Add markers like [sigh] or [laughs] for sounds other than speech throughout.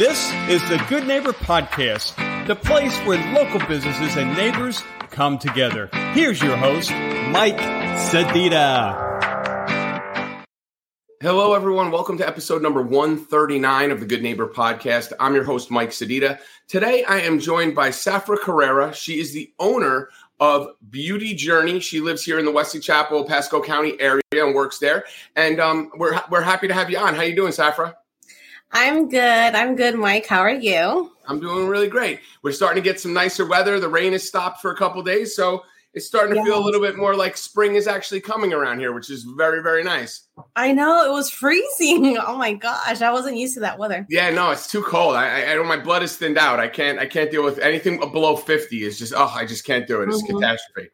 This is the Good Neighbor Podcast, the place where local businesses and neighbors come together. Here's your host, Mike Sedita. Hello, everyone. Welcome to episode number 139 of the Good Neighbor Podcast. I'm your host, Mike Sedita. Today, I am joined by Safra Carrera. She is the owner of Beauty Journey. She lives here in the Wesley Chapel, Pasco County area and works there. And um, we're, we're happy to have you on. How you doing, Safra? I'm good. I'm good, Mike. How are you? I'm doing really great. We're starting to get some nicer weather. The rain has stopped for a couple days, so it's starting to yes. feel a little bit more like spring is actually coming around here, which is very, very nice. I know it was freezing. [laughs] Oh my gosh, I wasn't used to that weather. Yeah, no, it's too cold. I, I don't. My blood is thinned out. I can't. I can't deal with anything below fifty. Is just oh, I just can't do it. It's mm-hmm. catastrophe.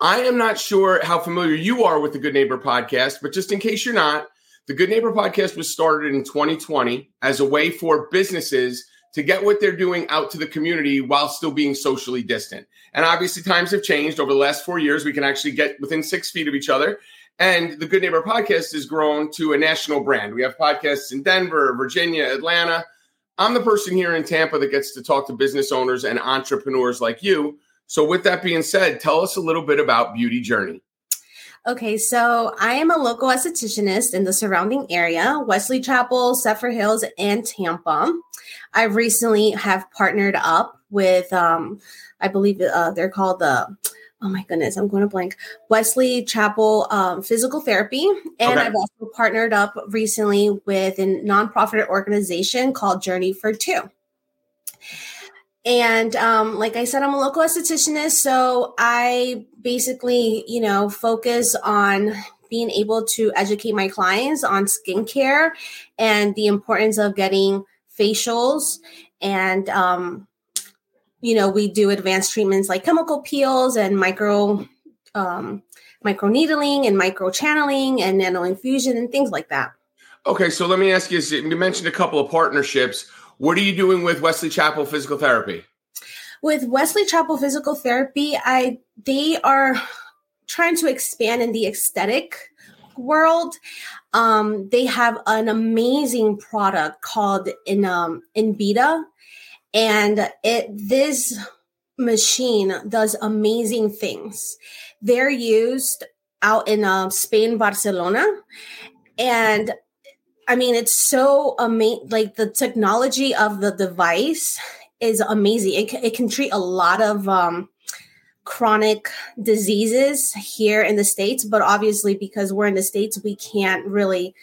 I am not sure how familiar you are with the Good Neighbor podcast, but just in case you're not, the Good Neighbor podcast was started in 2020 as a way for businesses to get what they're doing out to the community while still being socially distant. And obviously, times have changed over the last four years. We can actually get within six feet of each other. And the Good Neighbor podcast has grown to a national brand. We have podcasts in Denver, Virginia, Atlanta. I'm the person here in Tampa that gets to talk to business owners and entrepreneurs like you. So, with that being said, tell us a little bit about Beauty Journey. Okay, so I am a local estheticianist in the surrounding area, Wesley Chapel, Zephyrhills, and Tampa. I recently have partnered up with, um, I believe uh, they're called the, oh my goodness, I'm going to blank, Wesley Chapel um, Physical Therapy. And okay. I've also partnered up recently with a nonprofit organization called Journey for Two. And um, like I said, I'm a local estheticianist. So I basically, you know, focus on being able to educate my clients on skincare and the importance of getting facials and um, you know we do advanced treatments like chemical peels and micro um, micro needling and micro channeling and nano infusion and things like that okay so let me ask you you mentioned a couple of partnerships what are you doing with wesley chapel physical therapy with wesley chapel physical therapy i they are trying to expand in the aesthetic world um, they have an amazing product called in um, Indiba, and it this machine does amazing things. They're used out in uh, Spain, Barcelona, and I mean it's so amazing. Like the technology of the device is amazing. It, it can treat a lot of um, chronic diseases here in the states but obviously because we're in the states we can't really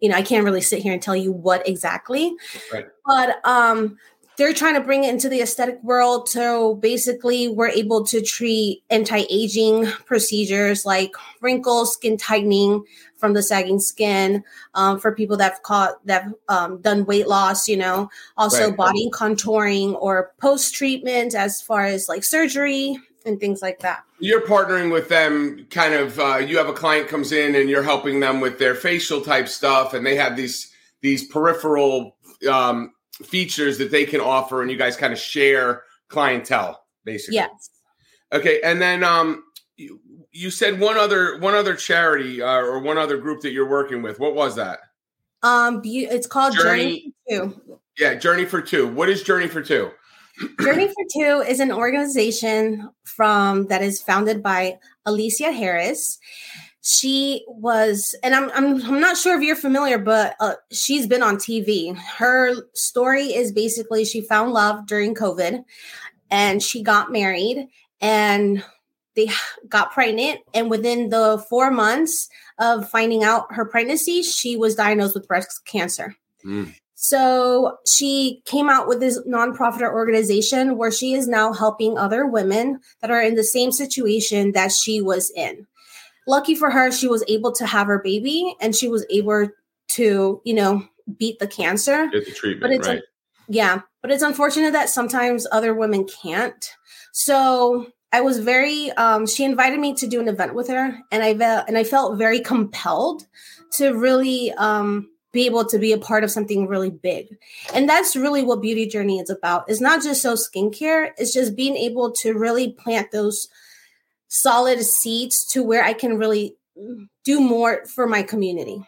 you know i can't really sit here and tell you what exactly right. but um they're trying to bring it into the aesthetic world so basically we're able to treat anti-aging procedures like wrinkles skin tightening from the sagging skin um, for people that've caught that um, done weight loss you know also right. body contouring or post treatment as far as like surgery and things like that. You're partnering with them, kind of. Uh, you have a client comes in and you're helping them with their facial type stuff, and they have these these peripheral um, features that they can offer, and you guys kind of share clientele, basically. Yes. Okay, and then um, you, you said one other one other charity uh, or one other group that you're working with. What was that? Um, it's called Journey, Journey for Two. Yeah, Journey for Two. What is Journey for Two? [clears throat] Journey for Two is an organization from that is founded by Alicia Harris. She was, and I'm I'm, I'm not sure if you're familiar, but uh, she's been on TV. Her story is basically she found love during COVID, and she got married, and they got pregnant, and within the four months of finding out her pregnancy, she was diagnosed with breast cancer. Mm. So she came out with this nonprofit organization where she is now helping other women that are in the same situation that she was in. Lucky for her, she was able to have her baby and she was able to, you know, beat the cancer. Get the treatment, but it's right? yeah, but it's unfortunate that sometimes other women can't. So I was very. Um, she invited me to do an event with her, and I and I felt very compelled to really um, be able to be a part of something really big. And that's really what Beauty Journey is about. It's not just so skincare, it's just being able to really plant those solid seeds to where I can really do more for my community.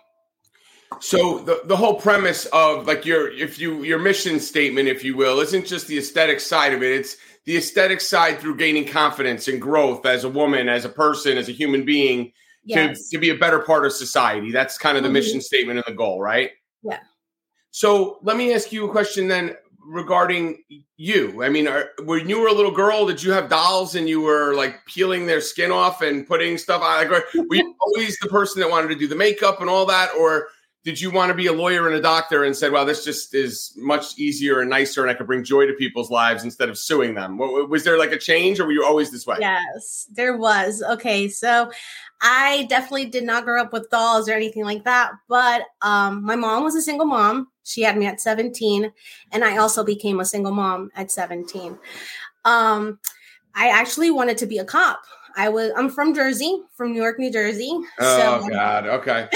So the, the whole premise of like your if you your mission statement, if you will, isn't just the aesthetic side of it. It's the aesthetic side through gaining confidence and growth as a woman, as a person, as a human being, yes. to, to be a better part of society. That's kind of the mm-hmm. mission statement and the goal, right? Yeah. So let me ask you a question then regarding you. I mean, are, when you were a little girl, did you have dolls and you were like peeling their skin off and putting stuff on? Like, were you [laughs] always the person that wanted to do the makeup and all that, or did you want to be a lawyer and a doctor and said, "Wow, this just is much easier and nicer, and I could bring joy to people's lives instead of suing them"? Was there like a change, or were you always this way? Yes, there was. Okay, so I definitely did not grow up with dolls or anything like that, but um, my mom was a single mom. She had me at 17, and I also became a single mom at 17. Um, I actually wanted to be a cop. I was I'm from Jersey, from Newark, New Jersey. Oh so, [laughs] God, okay.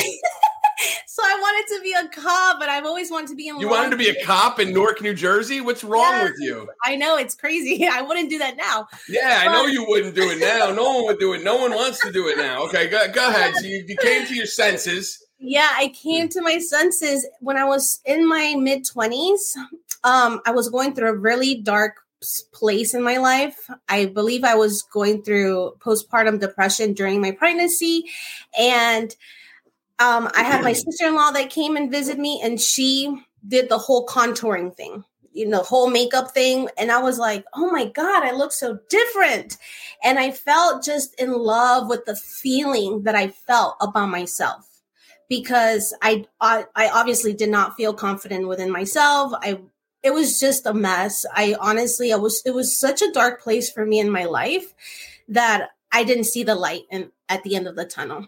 so I wanted to be a cop, but I've always wanted to be in. You wanted to be a cop in Newark, New Jersey? What's wrong yes, with you? I know it's crazy. [laughs] I wouldn't do that now. Yeah, but, I know you wouldn't do it now. No one would do it. No one wants to do it now. Okay, go, go ahead. [laughs] So you, you came to your senses. Yeah, I came to my senses when I was in my mid 20s. Um, I was going through a really dark place in my life. I believe I was going through postpartum depression during my pregnancy. And um, I had my sister in law that came and visited me, and she did the whole contouring thing, you know, whole makeup thing. And I was like, oh my God, I look so different. And I felt just in love with the feeling that I felt about myself because I, I, I obviously did not feel confident within myself. I it was just a mess. I honestly I was it was such a dark place for me in my life that I didn't see the light in, at the end of the tunnel.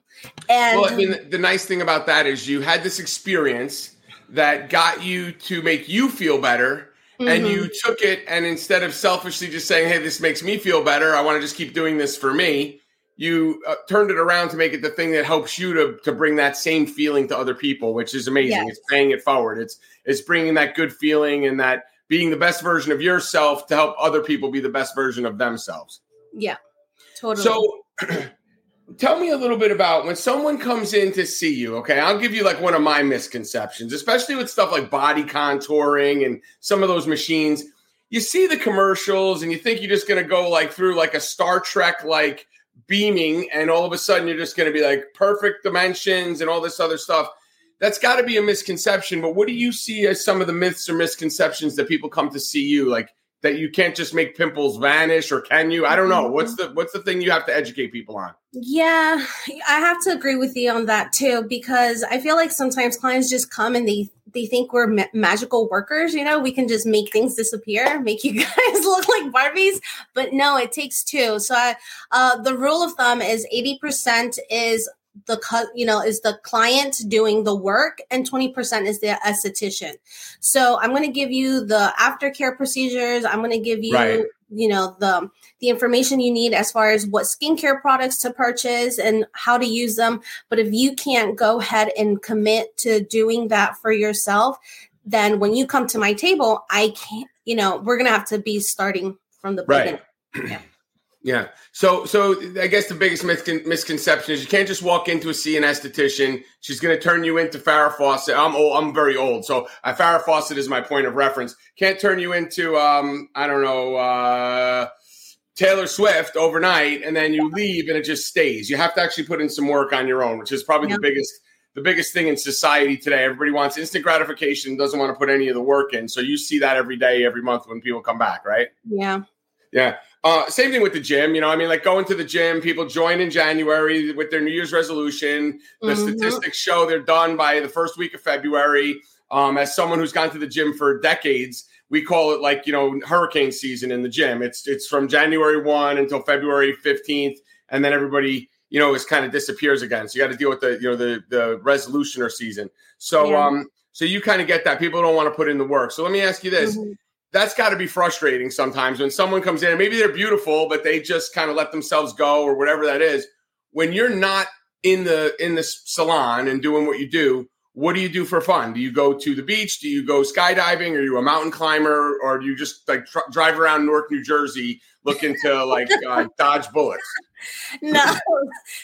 And well, I mean, the nice thing about that is you had this experience that got you to make you feel better. Mm-hmm. And you mm-hmm. took it, and instead of selfishly just saying, "Hey, this makes me feel better. I want to just keep doing this for me," you uh, turned it around to make it the thing that helps you to to bring that same feeling to other people, which is amazing. Yes. It's paying it forward. It's it's bringing that good feeling and that being the best version of yourself to help other people be the best version of themselves. Yeah, totally. So. [clears throat] tell me a little bit about when someone comes in to see you okay i'll give you like one of my misconceptions especially with stuff like body contouring and some of those machines you see the commercials and you think you're just going to go like through like a star trek like beaming and all of a sudden you're just going to be like perfect dimensions and all this other stuff. That's got to be a misconception but what do you see as some of the myths or misconceptions that people come to see you? Like that you can't just make pimples vanish or can you i don't know what's the what's the thing you have to educate people on yeah i have to agree with you on that too because i feel like sometimes clients just come and they they think we're ma- magical workers. You know, we can just make things disappear, make you [laughs] guys look like Barbies. But no, it takes two. So I, uh, the rule of thumb is 80% is the cut, you know is the client doing the work and 20% is the esthetician so i'm going to give you the aftercare procedures i'm going to give you right. you know the the information you need as far as what skincare products to purchase and how to use them but if you can't go ahead and commit to doing that for yourself then when you come to my table i can't you know we're going to have to be starting from the right. beginning yeah. Yeah. So, so I guess the biggest misconception is you can't just walk into a see an esthetician. She's going to turn you into Farrah Fawcett. I'm old. I'm very old. So uh, Farrah Fawcett is my point of reference. Can't turn you into, um, I don't know, uh, Taylor Swift overnight and then you leave and it just stays. You have to actually put in some work on your own, which is probably the biggest, the biggest thing in society today. Everybody wants instant gratification, doesn't want to put any of the work in. So you see that every day, every month when people come back, right? Yeah. Yeah. Uh, same thing with the gym. You know, I mean, like going to the gym, people join in January with their New Year's resolution. The mm-hmm. statistics show they're done by the first week of February. Um, as someone who's gone to the gym for decades, we call it like you know hurricane season in the gym. It's it's from January one until February fifteenth, and then everybody you know is kind of disappears again. So you got to deal with the you know the the resolution or season. So yeah. um so you kind of get that people don't want to put in the work. So let me ask you this. Mm-hmm that's got to be frustrating sometimes when someone comes in and maybe they're beautiful but they just kind of let themselves go or whatever that is. When you're not in the in the salon and doing what you do what do you do for fun? Do you go to the beach? Do you go skydiving? Are you a mountain climber? Or do you just like tr- drive around newark new jersey looking to like uh, dodge bullets [laughs] no.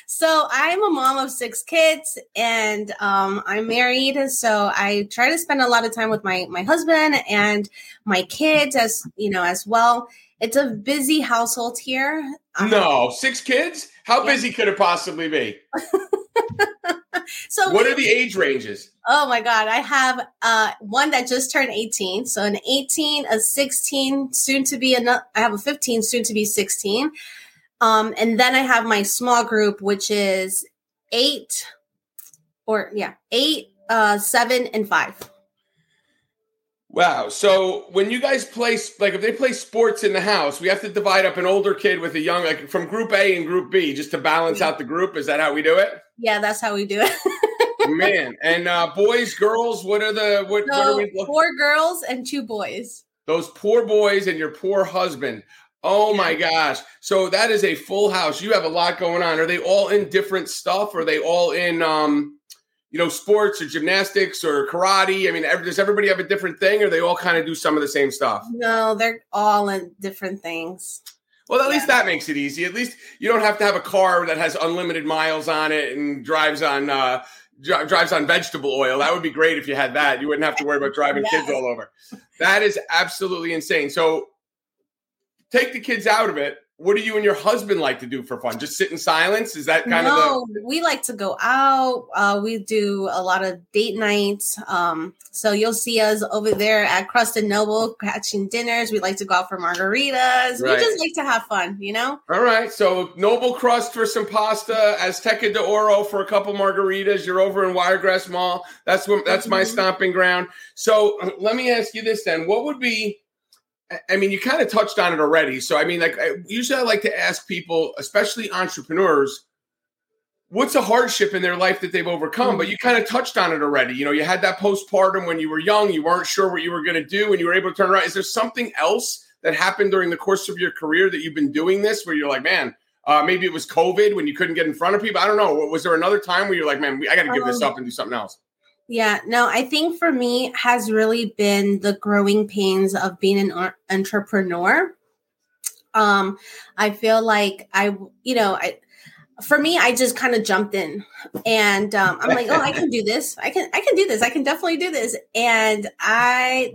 So I'm a mom of six kids and um, I'm married. So I try to spend a lot of time with my my husband and my kids as you know as well. It's a busy household here. Um, no, six kids? How yeah. busy could it possibly be? [laughs] so what are the age ranges? Oh my god, I have uh, one that just turned 18, so an 18, a 16, soon to be another. I have a 15, soon to be 16, um, and then I have my small group, which is eight, or yeah, eight, uh, seven, and five. Wow. So when you guys play, like if they play sports in the house, we have to divide up an older kid with a young, like from group A and group B, just to balance out the group. Is that how we do it? Yeah, that's how we do it. [laughs] Man, and uh, boys, girls, what are the what? So, what are we? Four girls and two boys. Those poor boys and your poor husband. Oh my gosh! So that is a full house. You have a lot going on. Are they all in different stuff? Are they all in? um you know, sports or gymnastics or karate? I mean, does everybody have a different thing, or they all kind of do some of the same stuff? No, they're all in different things. Well, at yeah. least that makes it easy. At least you don't have to have a car that has unlimited miles on it and drives on uh, drives on vegetable oil. That would be great if you had that. You wouldn't have to worry about driving yes. kids all over. That is absolutely insane. So take the kids out of it what do you and your husband like to do for fun? Just sit in silence? Is that kind no, of the we like to go out. Uh, we do a lot of date nights. Um, so you'll see us over there at Crust and Noble catching dinners. We like to go out for margaritas. Right. We just like to have fun, you know? All right. So Noble Crust for some pasta, Azteca de Oro for a couple margaritas. You're over in Wiregrass Mall. That's what that's mm-hmm. my stomping ground. So let me ask you this then. What would be I mean, you kind of touched on it already. So, I mean, like, I, usually I like to ask people, especially entrepreneurs, what's a hardship in their life that they've overcome? But you kind of touched on it already. You know, you had that postpartum when you were young, you weren't sure what you were going to do, and you were able to turn around. Is there something else that happened during the course of your career that you've been doing this where you're like, man, uh, maybe it was COVID when you couldn't get in front of people? I don't know. Was there another time where you're like, man, I got to give this um, up and do something else? Yeah, no, I think for me has really been the growing pains of being an entrepreneur. Um, I feel like I, you know, I for me, I just kind of jumped in, and um, I'm like, oh, I can do [laughs] this. I can, I can do this. I can definitely do this. And I,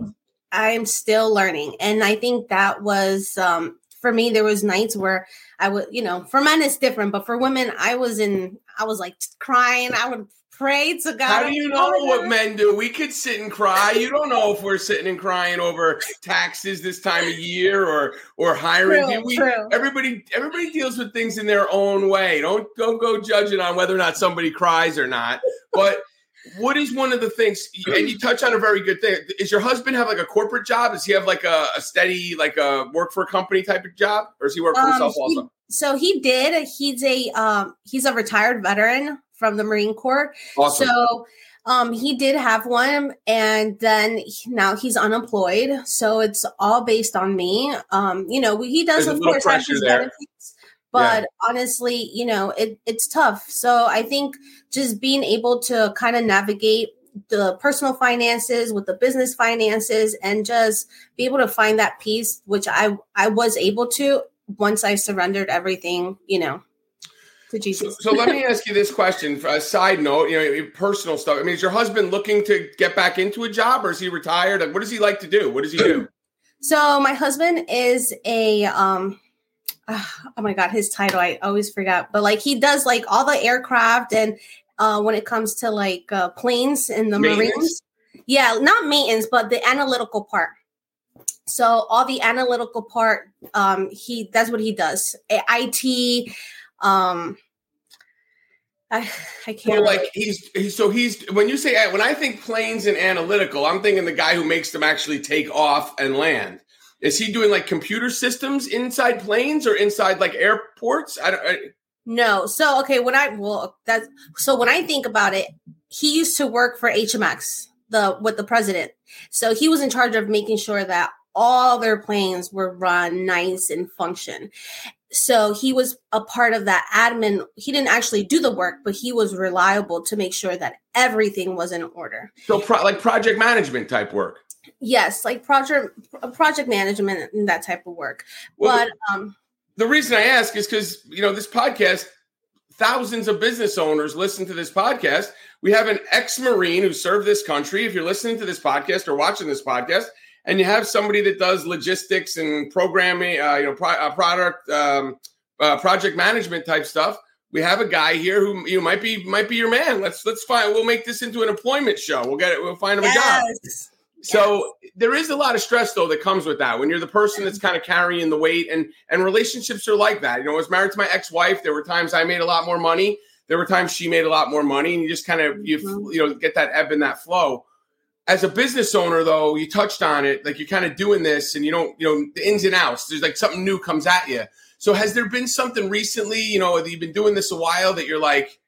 I'm still learning, and I think that was um, for me. There was nights where I would, you know, for men it's different, but for women, I was in, I was like crying. I would pray to God. How do you know oh what men do? We could sit and cry. You don't know if we're sitting and crying over taxes this time of year or or hiring. True, we, true. Everybody everybody deals with things in their own way. Don't don't go judging on whether or not somebody cries or not. But what is one of the things and you touch on a very good thing is your husband have like a corporate job does he have like a, a steady like a work for a company type of job or does he work for um, himself also he, so he did he's a um he's a retired veteran from the Marine Corps. Awesome. So um, he did have one, and then now he's unemployed. So it's all based on me. Um, you know, he does There's of course have his benefits, but yeah. honestly, you know, it, it's tough. So I think just being able to kind of navigate the personal finances with the business finances and just be able to find that peace which i i was able to once i surrendered everything you know to Jesus. So, so let me [laughs] ask you this question. A side note, you know, personal stuff. I mean, is your husband looking to get back into a job, or is he retired? Like, what does he like to do? What does he do? [clears throat] So my husband is a um [sighs] oh my god his title i always forgot but like he does like all the aircraft and uh when it comes to like uh planes in the marines yeah not maintenance but the analytical part so all the analytical part um he that's what he does it um I, I can't. So like he's, he's so he's when you say when I think planes and analytical, I'm thinking the guy who makes them actually take off and land. Is he doing like computer systems inside planes or inside like airports? I don't. I, no. So okay, when I well that so when I think about it, he used to work for HMX the with the president. So he was in charge of making sure that all their planes were run nice and function so he was a part of that admin he didn't actually do the work but he was reliable to make sure that everything was in order so pro- like project management type work yes like project project management and that type of work well, but um the reason I ask is because you know this podcast, thousands of business owners listen to this podcast. We have an ex-marine who served this country. If you're listening to this podcast or watching this podcast, and you have somebody that does logistics and programming, uh, you know, pro- uh, product, um, uh, project management type stuff. We have a guy here who you know, might be might be your man. Let's let's find. We'll make this into an employment show. We'll get it. We'll find him yes. a job. So yes. there is a lot of stress though that comes with that when you're the person that's kind of carrying the weight and and relationships are like that. You know, I was married to my ex-wife. There were times I made a lot more money. There were times she made a lot more money, and you just kind of you mm-hmm. you know get that ebb and that flow as a business owner though you touched on it like you're kind of doing this and you don't you know the ins and outs there's like something new comes at you so has there been something recently you know you've been doing this a while that you're like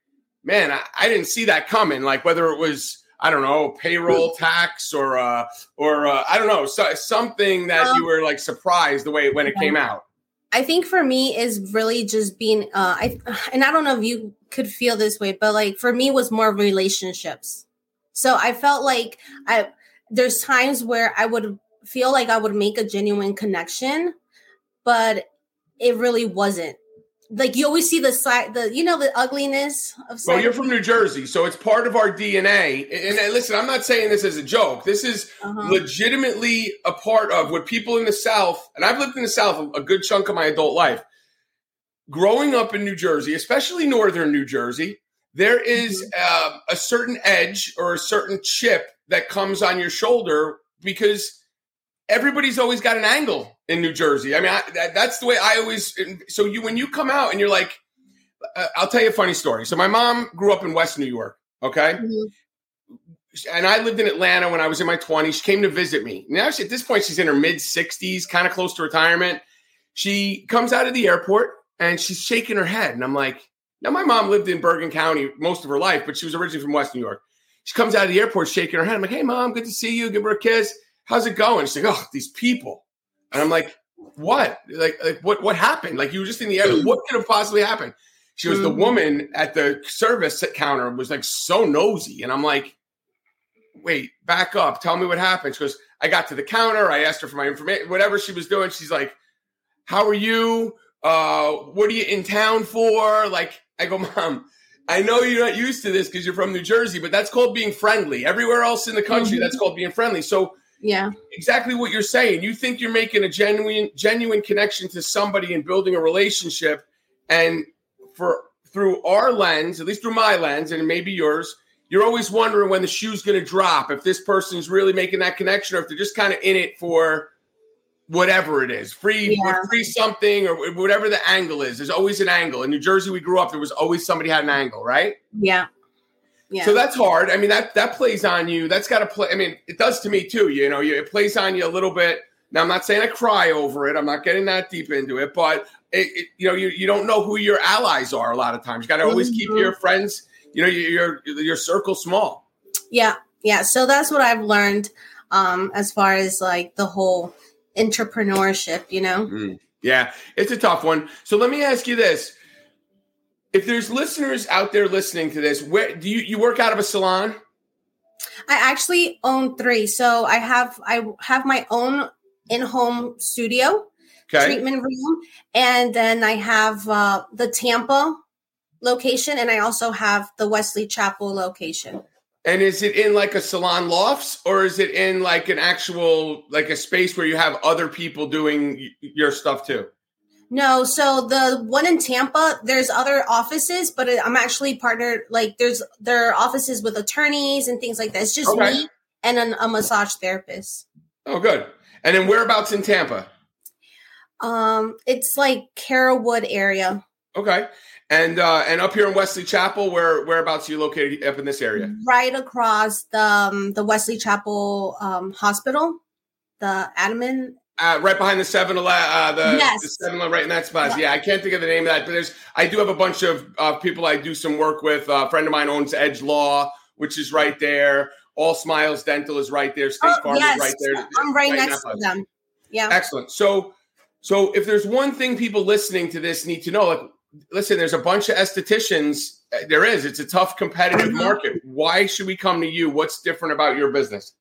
man i, I didn't see that coming like whether it was i don't know payroll tax or uh or uh, i don't know so, something that um, you were like surprised the way when it came out I think for me is really just being uh I and I don't know if you could feel this way, but like for me was more relationships. So I felt like I there's times where I would feel like I would make a genuine connection, but it really wasn't. Like you always see the side, the you know the ugliness of. Well, you're from New Jersey, so it's part of our DNA. And, and listen, I'm not saying this as a joke. This is uh-huh. legitimately a part of what people in the South, and I've lived in the South a good chunk of my adult life. Growing up in New Jersey, especially northern New Jersey, there is mm-hmm. uh, a certain edge or a certain chip that comes on your shoulder because everybody's always got an angle in New Jersey. I mean, I, that, that's the way I always. So you when you come out and you're like, uh, I'll tell you a funny story. So my mom grew up in West New York. Okay. Mm-hmm. And I lived in Atlanta when I was in my 20s. She came to visit me. Now, she, at this point, she's in her mid 60s, kind of close to retirement. She comes out of the airport and she's shaking her head. And I'm like, now, my mom lived in Bergen County most of her life, but she was originally from West New York. She comes out of the airport shaking her head. I'm like, hey, mom, good to see you. Give her a kiss. How's it going? She's like, oh, these people. And I'm like, what? Like, like what, what happened? Like, you were just in the air. [clears throat] What could have possibly happened? She was the mm-hmm. woman at the service counter was like so nosy. And I'm like, wait, back up. Tell me what happened. She goes, I got to the counter. I asked her for my information, whatever she was doing. She's like, how are you? Uh, what are you in town for? Like, I go, Mom, I know you're not used to this because you're from New Jersey, but that's called being friendly. Everywhere else in the country, mm-hmm. that's called being friendly. So, yeah, exactly what you're saying. You think you're making a genuine, genuine connection to somebody and building a relationship, and for through our lens, at least through my lens, and maybe yours, you're always wondering when the shoe's going to drop. If this person's really making that connection, or if they're just kind of in it for whatever it is, free yeah. free something or whatever the angle is. There's always an angle. In New Jersey, we grew up. There was always somebody had an angle, right? Yeah. Yeah. So that's hard. I mean, that that plays on you. That's got to play. I mean, it does to me too. You know, it plays on you a little bit. Now, I'm not saying I cry over it. I'm not getting that deep into it, but it, it, you know, you, you don't know who your allies are a lot of times. You got to always mm-hmm. keep your friends, you know, your your circle small. Yeah, yeah. So that's what I've learned um, as far as like the whole entrepreneurship, you know? Mm, yeah, it's a tough one. So let me ask you this. If there's listeners out there listening to this, where do you you work out of a salon? I actually own three. So I have I have my own in-home studio okay. treatment room and then I have uh, the Tampa location and I also have the Wesley Chapel location. And is it in like a salon lofts or is it in like an actual like a space where you have other people doing your stuff too? No, so the one in Tampa, there's other offices, but I'm actually partnered. Like there's there are offices with attorneys and things like that. It's just okay. me and an, a massage therapist. Oh, good. And then whereabouts in Tampa? Um, it's like Carrollwood area. Okay. And uh, and up here in Wesley Chapel, where whereabouts are you located up in this area? Right across the um, the Wesley Chapel um, Hospital, the Adamant. Uh, right behind the seven eleven, uh, the, yes. the seven right in that spot. Yeah, I can't think of the name of that, but there's I do have a bunch of uh, people I do some work with. Uh, a friend of mine owns Edge Law, which is right there. All Smiles Dental is right there. State oh, Farm yes. is right there. I'm right, right next to them. Yeah. Excellent. So, so if there's one thing people listening to this need to know, like listen, there's a bunch of estheticians. There is. It's a tough competitive mm-hmm. market. Why should we come to you? What's different about your business?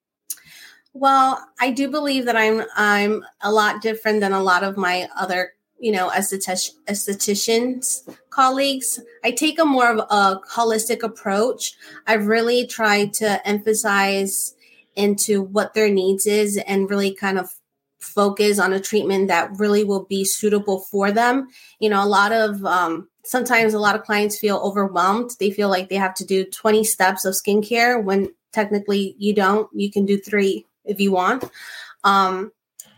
Well, I do believe that I'm I'm a lot different than a lot of my other you know, estheticians, colleagues. I take a more of a holistic approach. i've really try to emphasize into what their needs is and really kind of focus on a treatment that really will be suitable for them. You know, a lot of um, sometimes a lot of clients feel overwhelmed. They feel like they have to do 20 steps of skincare when technically you don't. You can do three if you want. Um,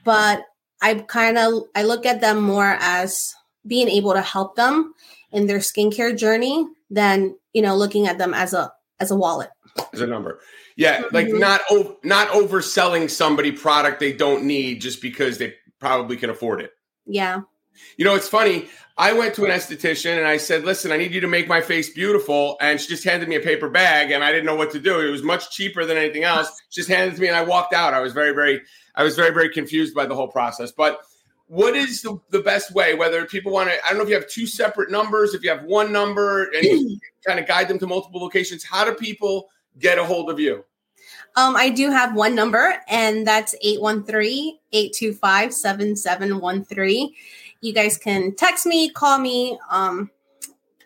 but I kind of I look at them more as being able to help them in their skincare journey than you know looking at them as a as a wallet as a number yeah like mm-hmm. not not overselling somebody product they don't need just because they probably can afford it yeah you know it's funny i went to an esthetician and i said listen i need you to make my face beautiful and she just handed me a paper bag and i didn't know what to do it was much cheaper than anything else she just handed it to me and i walked out i was very very I was very, very confused by the whole process. But what is the, the best way? Whether people want to, I don't know if you have two separate numbers, if you have one number and [clears throat] kind of guide them to multiple locations. How do people get a hold of you? Um, I do have one number, and that's 813 825 7713. You guys can text me, call me. Um,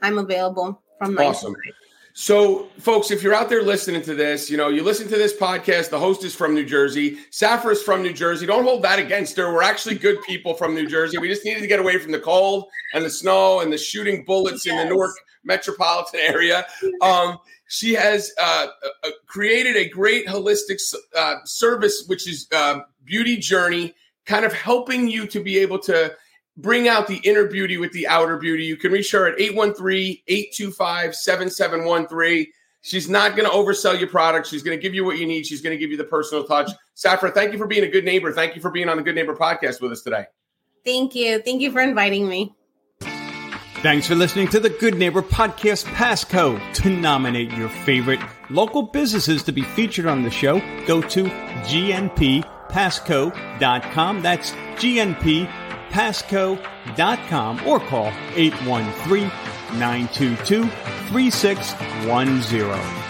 I'm available from my awesome. So, folks, if you're out there listening to this, you know, you listen to this podcast, the host is from New Jersey, Safra is from New Jersey. Don't hold that against her. We're actually good people from New Jersey. We just needed to get away from the cold and the snow and the shooting bullets yes. in the Newark metropolitan area. Um, she has uh, uh, created a great holistic uh, service, which is uh, Beauty Journey, kind of helping you to be able to bring out the inner beauty with the outer beauty. You can reach her at 813-825-7713. She's not going to oversell your product. She's going to give you what you need. She's going to give you the personal touch. Safra, thank you for being a good neighbor. Thank you for being on the Good Neighbor podcast with us today. Thank you. Thank you for inviting me. Thanks for listening to the Good Neighbor Podcast Pasco. To nominate your favorite local businesses to be featured on the show, go to gnppasco.com. That's GNP pasco.com or call 813 922 3610.